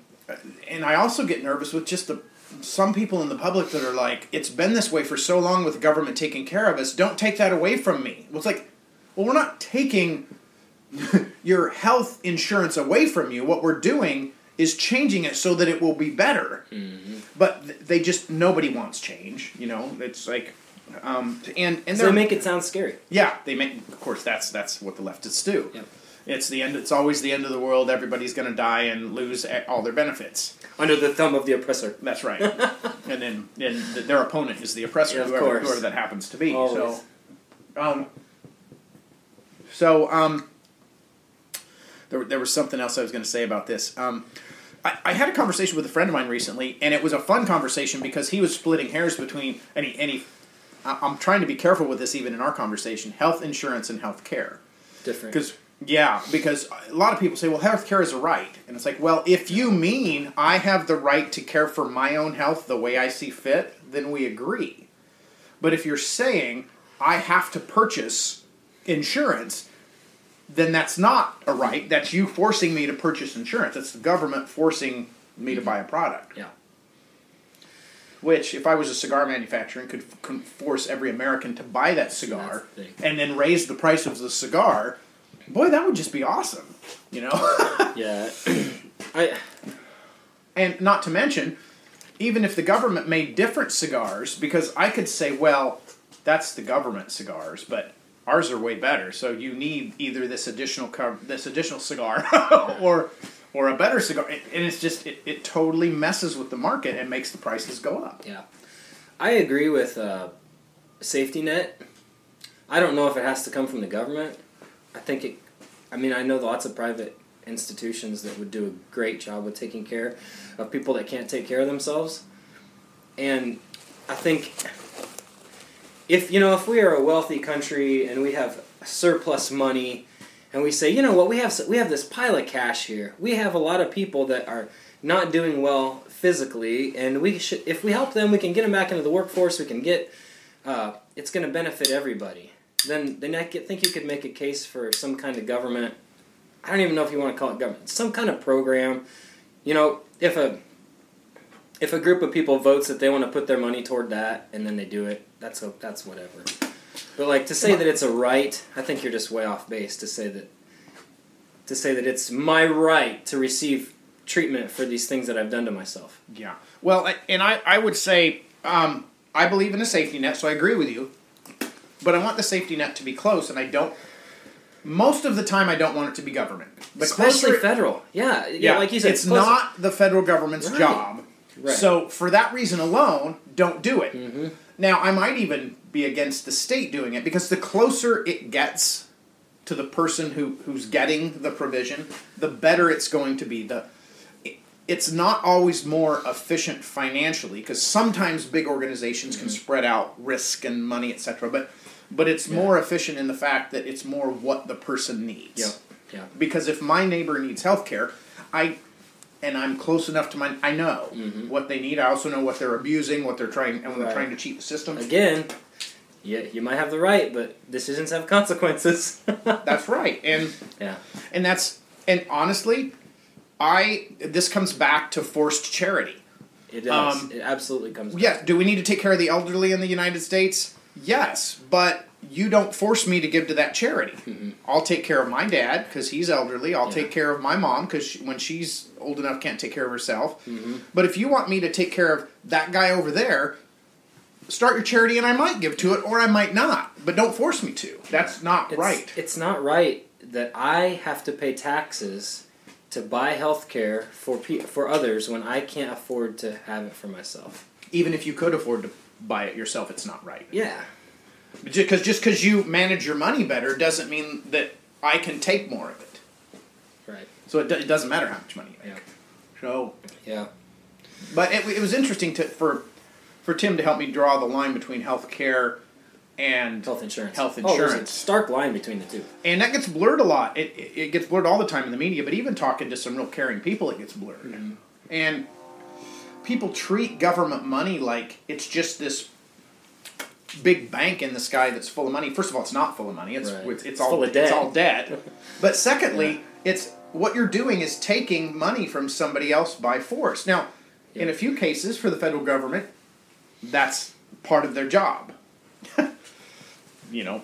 and I also get nervous with just the some people in the public that are like it's been this way for so long with the government taking care of us. Don't take that away from me. Well, it's like, well, we're not taking your health insurance away from you. What we're doing is changing it so that it will be better. But they just nobody wants change. You know, it's like, um, and and so they make it sound scary. yeah, they make. Of course, that's that's what the leftists do. Yep. It's the end. It's always the end of the world. Everybody's going to die and lose all their benefits. Under the thumb of the oppressor. That's right. and then and their opponent is the oppressor, Yeah, of whoever, course. whoever that happens to be. Always. So, um, so um, there, there was something else I was going to say about this. Um, I, I had a conversation with a friend of mine recently, and it was a fun conversation because he was splitting hairs between any any. I'm trying to be careful with this even in our conversation: health insurance and health care. Different. Because yeah, because a lot of people say, well, health care is a right, and it's like, well, if you mean I have the right to care for my own health the way I see fit, then we agree. But if you're saying I have to purchase insurance, then that's not a right. That's you forcing me to purchase insurance. That's the government forcing me to buy a product. Yeah. Which, if I was a cigar manufacturer, could, could force every American to buy that cigar That's the thing. and then raise the price of the cigar, boy, that would just be awesome. You know? Yeah. I and not to mention, even if the government made different cigars, because I could say, well, that's the government cigars, but ours are way better. So you need either this additional co- this additional cigar or or a better cigar, and it's just it, it totally messes with the market and makes the prices go up. Yeah, I agree with uh, safety net. I don't know if it has to come from the government. I think it. I mean, I know lots of private institutions that would do a great job with taking care of people that can't take care of themselves, and I think if you know if we are a wealthy country and we have surplus money and we say, you know what, we have we have this pile of cash here. We have a lot of people that are not doing well physically, and we should if we help them, we can get them back into the workforce. We can get uh, it's going to benefit everybody. Then then I think you could make a case for some kind of government. I don't even know if you want to call it government. Some kind of program. You know, if a if a group of people votes that they want to put their money toward that, and then they do it, that's a, that's whatever. But like to say that it's a right, I think you're just way off base to say that to say that it's my right to receive treatment for these things that I've done to myself. Yeah. Well, and I, I would say um, I believe in a safety net, so I agree with you. But I want the safety net to be close, and I don't. Most of the time, I don't want it to be government. The Especially closer- federal. Yeah, yeah, like you said, it's closer- not the federal government's Right. job. Right. So for that reason alone, don't do it. Mm-hmm. Now, I might even be against the state doing it because the closer it gets to the person who, who's getting the provision, the better it's going to be. The it- it's not always more efficient financially because sometimes big organizations can spread out risk and money, etc. But but it's Mm-hmm. Yeah. more efficient in the fact that it's more what the person needs Yeah, yeah. because if my neighbor needs health care, I and I'm close enough to my I know what they need. I also know what they're abusing, what they're trying and when they're trying to cheat the system. Again, yeah, you might have the right, but decisions have consequences. That's right. And yeah. and that's and honestly, I this comes back to forced charity. It does. Um, it absolutely comes. back. Yeah, do we need to take care of the elderly in the United States? Yes, but you don't force me to give to that charity. I'll take care of my dad because he's elderly. I'll Yeah. take care of my mom because she, when she's old enough can't take care of herself. Mm-hmm. But if you want me to take care of that guy over there, start your charity and I might give to it or I might not. But don't force me to. That's not It's, right. It's not right that I have to pay taxes to buy health care for pe- for others when I can't afford to have it for myself. Even if you could afford to buy it yourself, it's not right. Yeah. Because just because you manage your money better doesn't mean that I can take more of it. Right. So it, do- it doesn't matter how much money you make. Yeah. So, Yeah. but it, it was interesting to for for Tim to help me draw the line between health care and Health insurance. Health insurance. Oh, there's a stark line between the two. and that gets blurred a lot. It, it it gets blurred all the time in the media, but even talking to some real caring people, it gets blurred. Mm-hmm. And people treat government money like it's just this big bank in the sky that's full of money. First of all, it's not full of money. It's Right. it's, it's It's all of it's debt. all debt. But secondly, it's what you're doing is taking money from somebody else by force. Now, in a few cases for the federal government, that's part of their job. you know,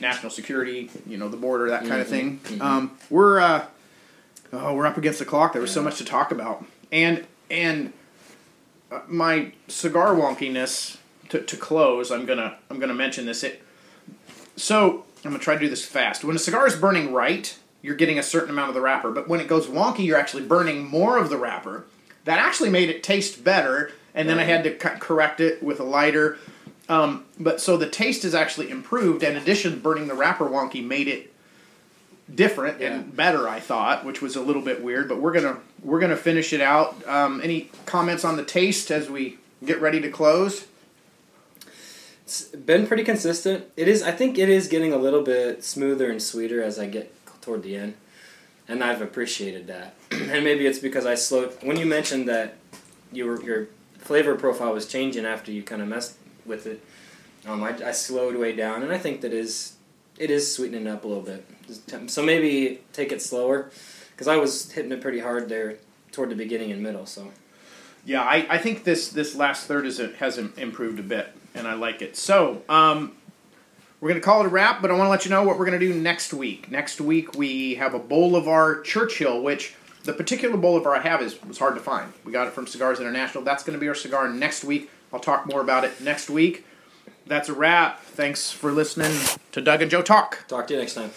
national security, you know, the border, that kind of thing. Um, we're uh, oh, we're up against the clock. There was so much to talk about, and and my cigar wonkiness to, to close. I'm gonna I'm gonna mention this. It so I'm gonna try to do this fast. When a cigar is burning right, you're getting a certain amount of the wrapper, but when it goes wonky, you're actually burning more of the wrapper. That actually made it taste better, and then I had to co- correct it with a lighter. Um, but so the taste is actually improved. In addition, burning the wrapper wonky made it different Yeah. and better. I thought, which was a little bit weird. But we're gonna we're gonna finish it out. Um, any comments on the taste as we get ready to close? It's been pretty consistent. It is. I think it is getting a little bit smoother and sweeter as I get toward the end, and I've appreciated that. and maybe it's because I slowed. When you mentioned that you were, your flavor profile was changing after you kind of messed with it, um, I, I slowed way down, and I think that is it is sweetening up a little bit. So maybe take it slower, because I was hitting it pretty hard there toward the beginning and middle. So Yeah, I, I think this this last third is has improved a bit, and I like it. So, um, we're gonna call it a wrap, but I want to let you know what we're gonna do next week. Next week we have a Bolivar Churchill, which the particular Bolivar I have is was hard to find. We got it from Cigars International. That's gonna be our cigar next week. I'll talk more about it next week. That's a wrap. Thanks for listening to Doug and Joe talk. talk to you next time.